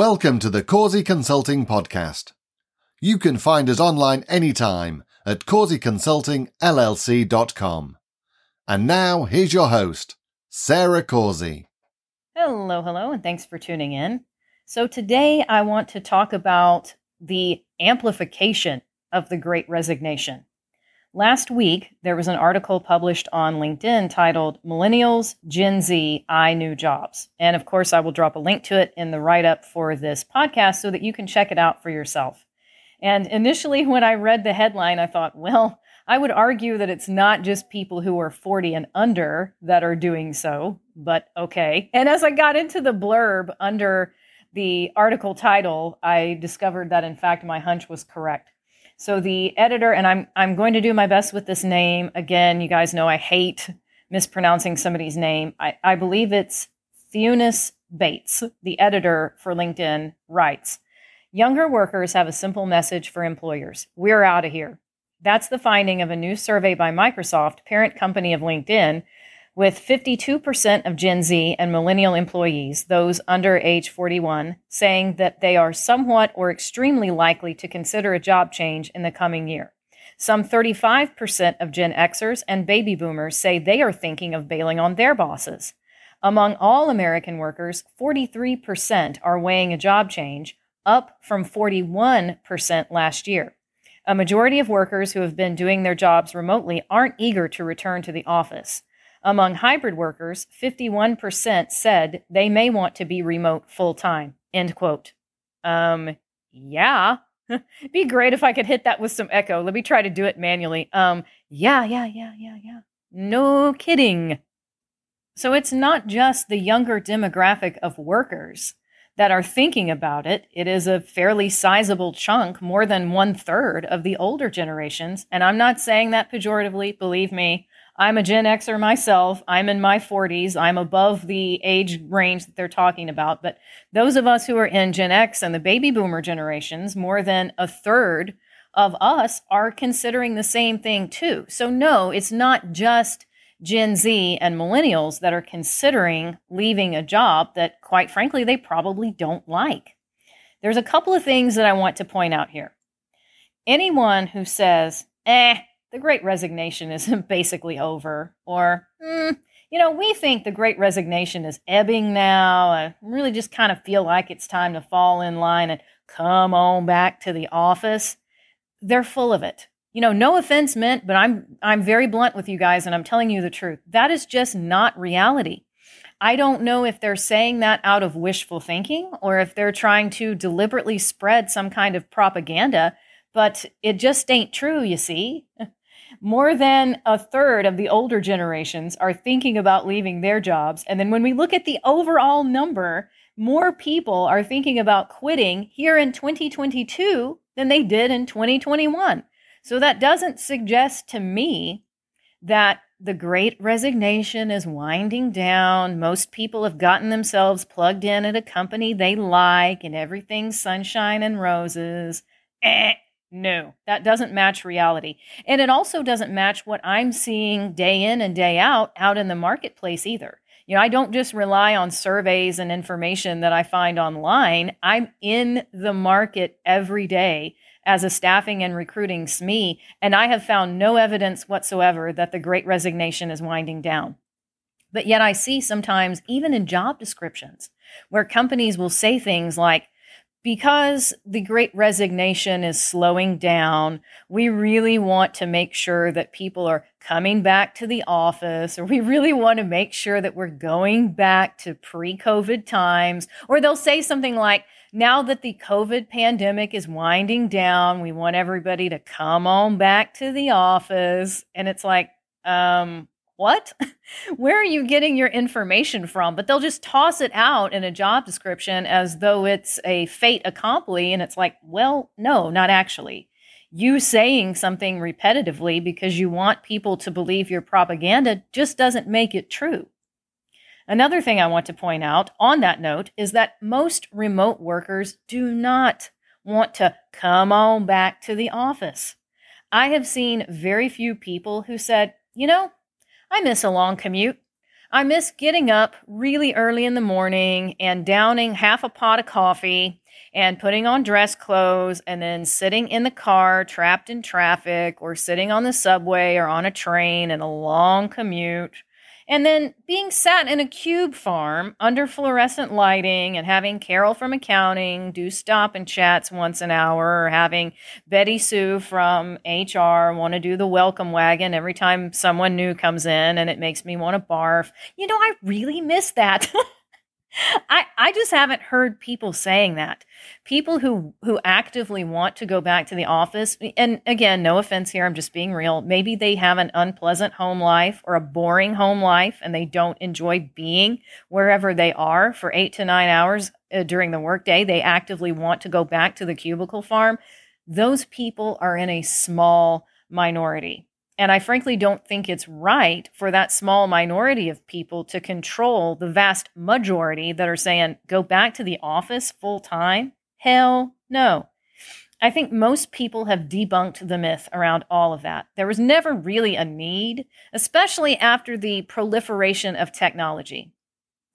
Welcome to the Causey Consulting Podcast. You can find us online anytime at causeyconsultingllc.com. And now, here's your host, Sarah Causey. Hello, hello, and thanks for tuning in. So, today I want to talk about the amplification of the Great Resignation. Last week, there was an article published on LinkedIn titled Millennials, Gen Z, Eye New Jobs. And of course, I will drop a link to it in the write up for this podcast so that you can check it out for yourself. And initially, when I read the headline, I thought, well, I would argue that it's not just people who are 40 and under that are doing so, but okay. And as I got into the blurb under the article title, I discovered that in fact my hunch was correct. So the editor, and I'm I'm going to do my best with this name. Again, you guys know I hate mispronouncing somebody's name. I, I believe it's Theunis Bates, the editor for LinkedIn, writes Younger workers have a simple message for employers. We're out of here. That's the finding of a new survey by Microsoft, parent company of LinkedIn, with 52% of Gen Z and millennial employees, those under age 41, saying that they are somewhat or extremely likely to consider a job change in the coming year. Some 35% of Gen Xers and baby boomers say they are thinking of bailing on their bosses. Among all American workers, 43% are weighing a job change, up from 41% last year. A majority of workers who have been doing their jobs remotely aren't eager to return to the office. Among hybrid workers, 51% said they may want to be remote full time. End quote. Um, yeah. be great if I could hit that with some echo. Let me try to do it manually. Um, yeah, yeah, yeah, yeah, yeah. No kidding. So it's not just the younger demographic of workers that are thinking about it. It is a fairly sizable chunk, more than one third of the older generations. And I'm not saying that pejoratively, believe me. I'm a Gen Xer myself. I'm in my 40s. I'm above the age range that they're talking about. But those of us who are in Gen X and the baby boomer generations, more than a third of us are considering the same thing too. So, no, it's not just Gen Z and millennials that are considering leaving a job that, quite frankly, they probably don't like. There's a couple of things that I want to point out here. Anyone who says, eh, the great resignation is basically over, or, mm, you know, we think the great resignation is ebbing now. I really just kind of feel like it's time to fall in line and come on back to the office. They're full of it. You know, no offense meant, but I'm I'm very blunt with you guys and I'm telling you the truth. That is just not reality. I don't know if they're saying that out of wishful thinking or if they're trying to deliberately spread some kind of propaganda, but it just ain't true, you see. more than a third of the older generations are thinking about leaving their jobs. And then when we look at the overall number, more people are thinking about quitting here in 2022 than they did in 2021. So that doesn't suggest to me that the great resignation is winding down. Most people have gotten themselves plugged in at a company they like and everything's sunshine and roses. Eh, no, that doesn't match reality. And it also doesn't match what I'm seeing day in and day out out in the marketplace either. You know, I don't just rely on surveys and information that I find online. I'm in the market every day as a staffing and recruiting SME, and I have found no evidence whatsoever that the great resignation is winding down. But yet I see sometimes, even in job descriptions, where companies will say things like, because the great resignation is slowing down, we really want to make sure that people are coming back to the office, or we really want to make sure that we're going back to pre COVID times. Or they'll say something like, now that the COVID pandemic is winding down, we want everybody to come on back to the office. And it's like, um, what? Where are you getting your information from? But they'll just toss it out in a job description as though it's a fait accompli. And it's like, well, no, not actually. You saying something repetitively because you want people to believe your propaganda just doesn't make it true. Another thing I want to point out on that note is that most remote workers do not want to come on back to the office. I have seen very few people who said, you know, I miss a long commute. I miss getting up really early in the morning and downing half a pot of coffee and putting on dress clothes and then sitting in the car trapped in traffic or sitting on the subway or on a train in a long commute and then being sat in a cube farm under fluorescent lighting and having Carol from accounting do stop and chats once an hour, or having Betty Sue from HR want to do the welcome wagon every time someone new comes in and it makes me want to barf. You know, I really miss that. I, I just haven't heard people saying that. People who who actively want to go back to the office, and again, no offense here, I'm just being real. Maybe they have an unpleasant home life or a boring home life, and they don't enjoy being wherever they are for eight to nine hours uh, during the workday. They actively want to go back to the cubicle farm. Those people are in a small minority. And I frankly don't think it's right for that small minority of people to control the vast majority that are saying, go back to the office full time. Hell no. I think most people have debunked the myth around all of that. There was never really a need, especially after the proliferation of technology.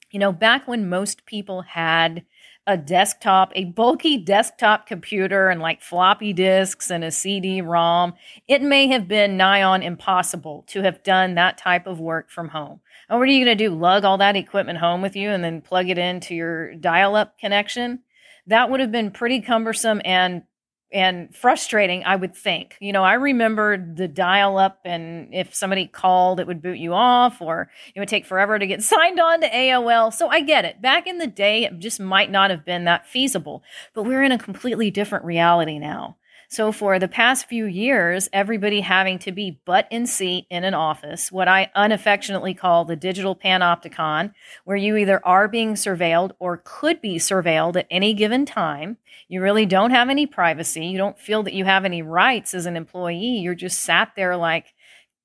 You know, back when most people had a desktop, a bulky desktop computer and like floppy disks and a CD ROM, it may have been nigh on impossible to have done that type of work from home. And what are you going to do? Lug all that equipment home with you and then plug it into your dial up connection? That would have been pretty cumbersome and and frustrating, I would think. You know, I remember the dial up, and if somebody called, it would boot you off, or it would take forever to get signed on to AOL. So I get it. Back in the day, it just might not have been that feasible, but we're in a completely different reality now. So, for the past few years, everybody having to be butt in seat in an office, what I unaffectionately call the digital panopticon, where you either are being surveilled or could be surveilled at any given time. You really don't have any privacy. You don't feel that you have any rights as an employee. You're just sat there like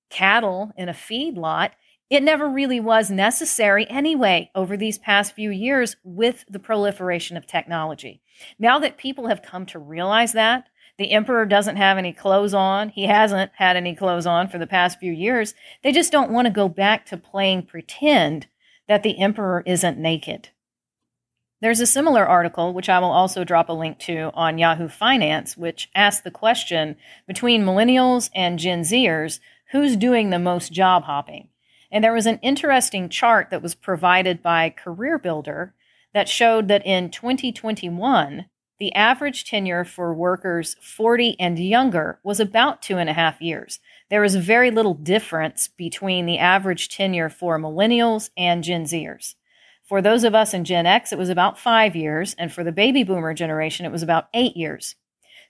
cattle in a feedlot. It never really was necessary anyway over these past few years with the proliferation of technology. Now that people have come to realize that, the emperor doesn't have any clothes on. He hasn't had any clothes on for the past few years. They just don't want to go back to playing pretend that the emperor isn't naked. There's a similar article, which I will also drop a link to on Yahoo Finance, which asks the question between millennials and Gen Zers, who's doing the most job hopping? And there was an interesting chart that was provided by Career Builder that showed that in 2021, the average tenure for workers 40 and younger was about two and a half years. There is very little difference between the average tenure for millennials and Gen Zers. For those of us in Gen X, it was about five years, and for the baby boomer generation, it was about eight years.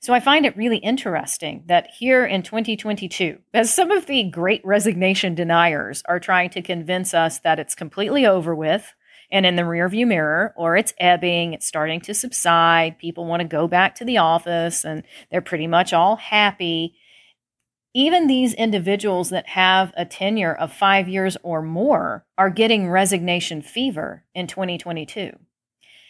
So I find it really interesting that here in 2022, as some of the great resignation deniers are trying to convince us that it's completely over with, and in the rearview mirror, or it's ebbing, it's starting to subside. People want to go back to the office and they're pretty much all happy. Even these individuals that have a tenure of five years or more are getting resignation fever in 2022.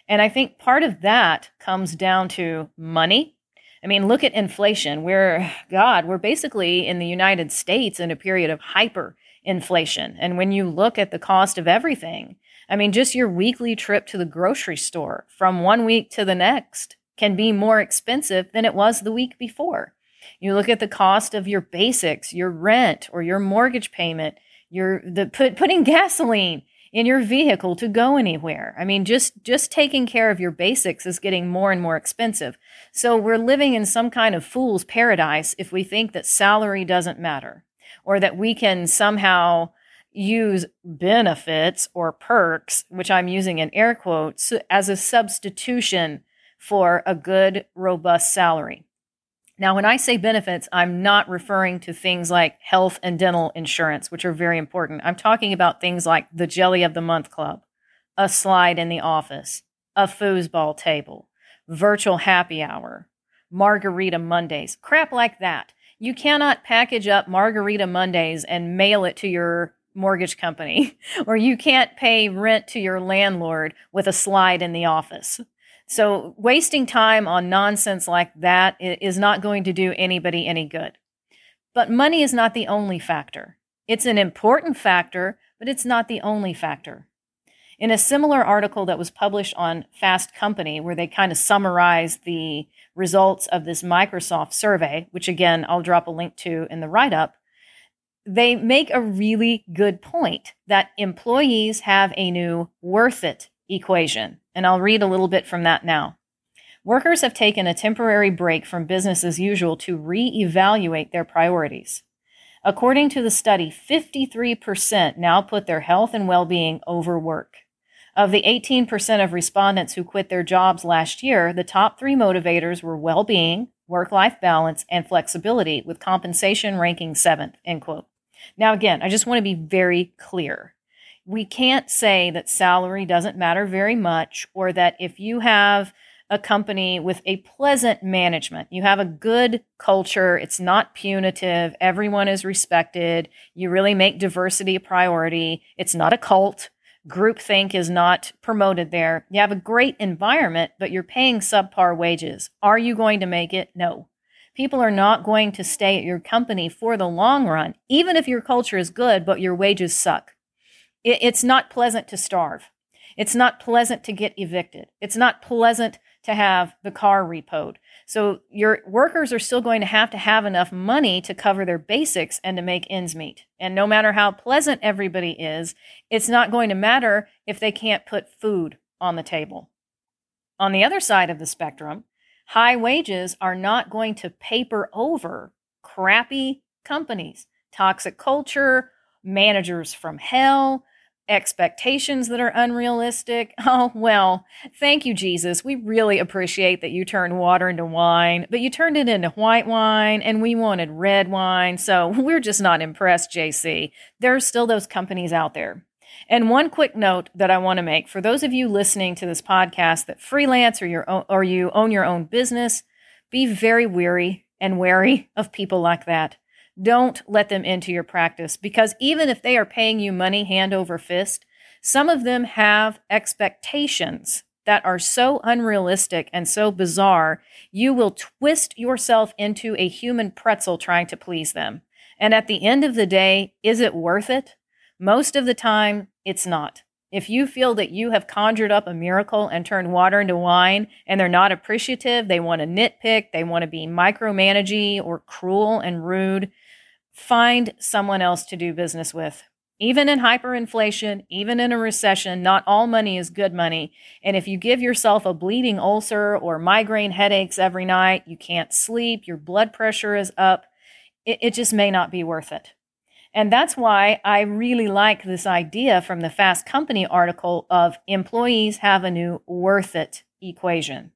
And I think part of that comes down to money. I mean, look at inflation. We're, God, we're basically in the United States in a period of hyper inflation. And when you look at the cost of everything, I mean, just your weekly trip to the grocery store from one week to the next can be more expensive than it was the week before. You look at the cost of your basics, your rent or your mortgage payment, your the put, putting gasoline in your vehicle to go anywhere. I mean, just just taking care of your basics is getting more and more expensive. So we're living in some kind of fool's paradise if we think that salary doesn't matter or that we can somehow use benefits or perks, which I'm using in air quotes, as a substitution for a good, robust salary. Now, when I say benefits, I'm not referring to things like health and dental insurance, which are very important. I'm talking about things like the Jelly of the Month Club, a slide in the office, a foosball table, virtual happy hour, margarita Mondays, crap like that. You cannot package up Margarita Mondays and mail it to your mortgage company, or you can't pay rent to your landlord with a slide in the office. So, wasting time on nonsense like that is not going to do anybody any good. But money is not the only factor. It's an important factor, but it's not the only factor. In a similar article that was published on Fast Company, where they kind of summarized the results of this Microsoft survey, which again, I'll drop a link to in the write up, they make a really good point that employees have a new worth it equation. And I'll read a little bit from that now. Workers have taken a temporary break from business as usual to re-evaluate their priorities. According to the study, 53% now put their health and well-being over work. Of the 18% of respondents who quit their jobs last year, the top three motivators were well-being, work-life balance, and flexibility, with compensation ranking seventh, end quote. Now, again, I just want to be very clear. We can't say that salary doesn't matter very much or that if you have a company with a pleasant management, you have a good culture, it's not punitive, everyone is respected, you really make diversity a priority, it's not a cult, groupthink is not promoted there. You have a great environment, but you're paying subpar wages. Are you going to make it? No. People are not going to stay at your company for the long run, even if your culture is good, but your wages suck. It's not pleasant to starve. It's not pleasant to get evicted. It's not pleasant to have the car repoed. So your workers are still going to have to have enough money to cover their basics and to make ends meet. And no matter how pleasant everybody is, it's not going to matter if they can't put food on the table. On the other side of the spectrum, high wages are not going to paper over crappy companies, toxic culture, managers from hell, expectations that are unrealistic. Oh, well, thank you, Jesus. We really appreciate that you turned water into wine, but you turned it into white wine and we wanted red wine. So we're just not impressed, JC. There are still those companies out there. And one quick note that I want to make for those of you listening to this podcast that freelance or, your own, or you own your own business, be very weary and wary of people like that. Don't let them into your practice because even if they are paying you money hand over fist, some of them have expectations that are so unrealistic and so bizarre, you will twist yourself into a human pretzel trying to please them. And at the end of the day, is it worth it? Most of the time, it's not. If you feel that you have conjured up a miracle and turned water into wine and they're not appreciative, they want to nitpick, they want to be micromanagey or cruel and rude, find someone else to do business with. Even in hyperinflation, even in a recession, not all money is good money. And if you give yourself a bleeding ulcer or migraine headaches every night, you can't sleep, your blood pressure is up, it, it just may not be worth it. And that's why I really like this idea from the Fast Company article of employees have a new worth it equation.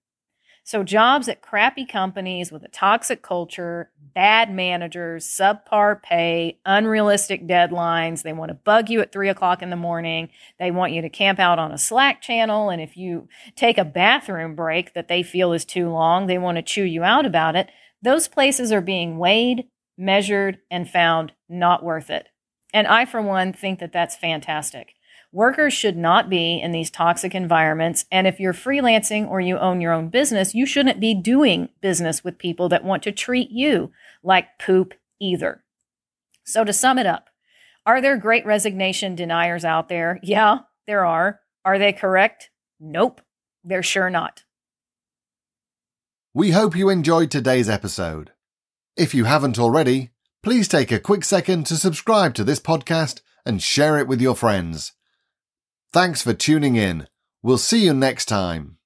So, jobs at crappy companies with a toxic culture, bad managers, subpar pay, unrealistic deadlines. They want to bug you at three o'clock in the morning. They want you to camp out on a Slack channel. And if you take a bathroom break that they feel is too long, they want to chew you out about it. Those places are being weighed, measured, and found not worth it. And I, for one, think that that's fantastic. Workers should not be in these toxic environments. And if you're freelancing or you own your own business, you shouldn't be doing business with people that want to treat you like poop either. So, to sum it up, are there great resignation deniers out there? Yeah, there are. Are they correct? Nope, they're sure not. We hope you enjoyed today's episode. If you haven't already, please take a quick second to subscribe to this podcast and share it with your friends. Thanks for tuning in. We'll see you next time.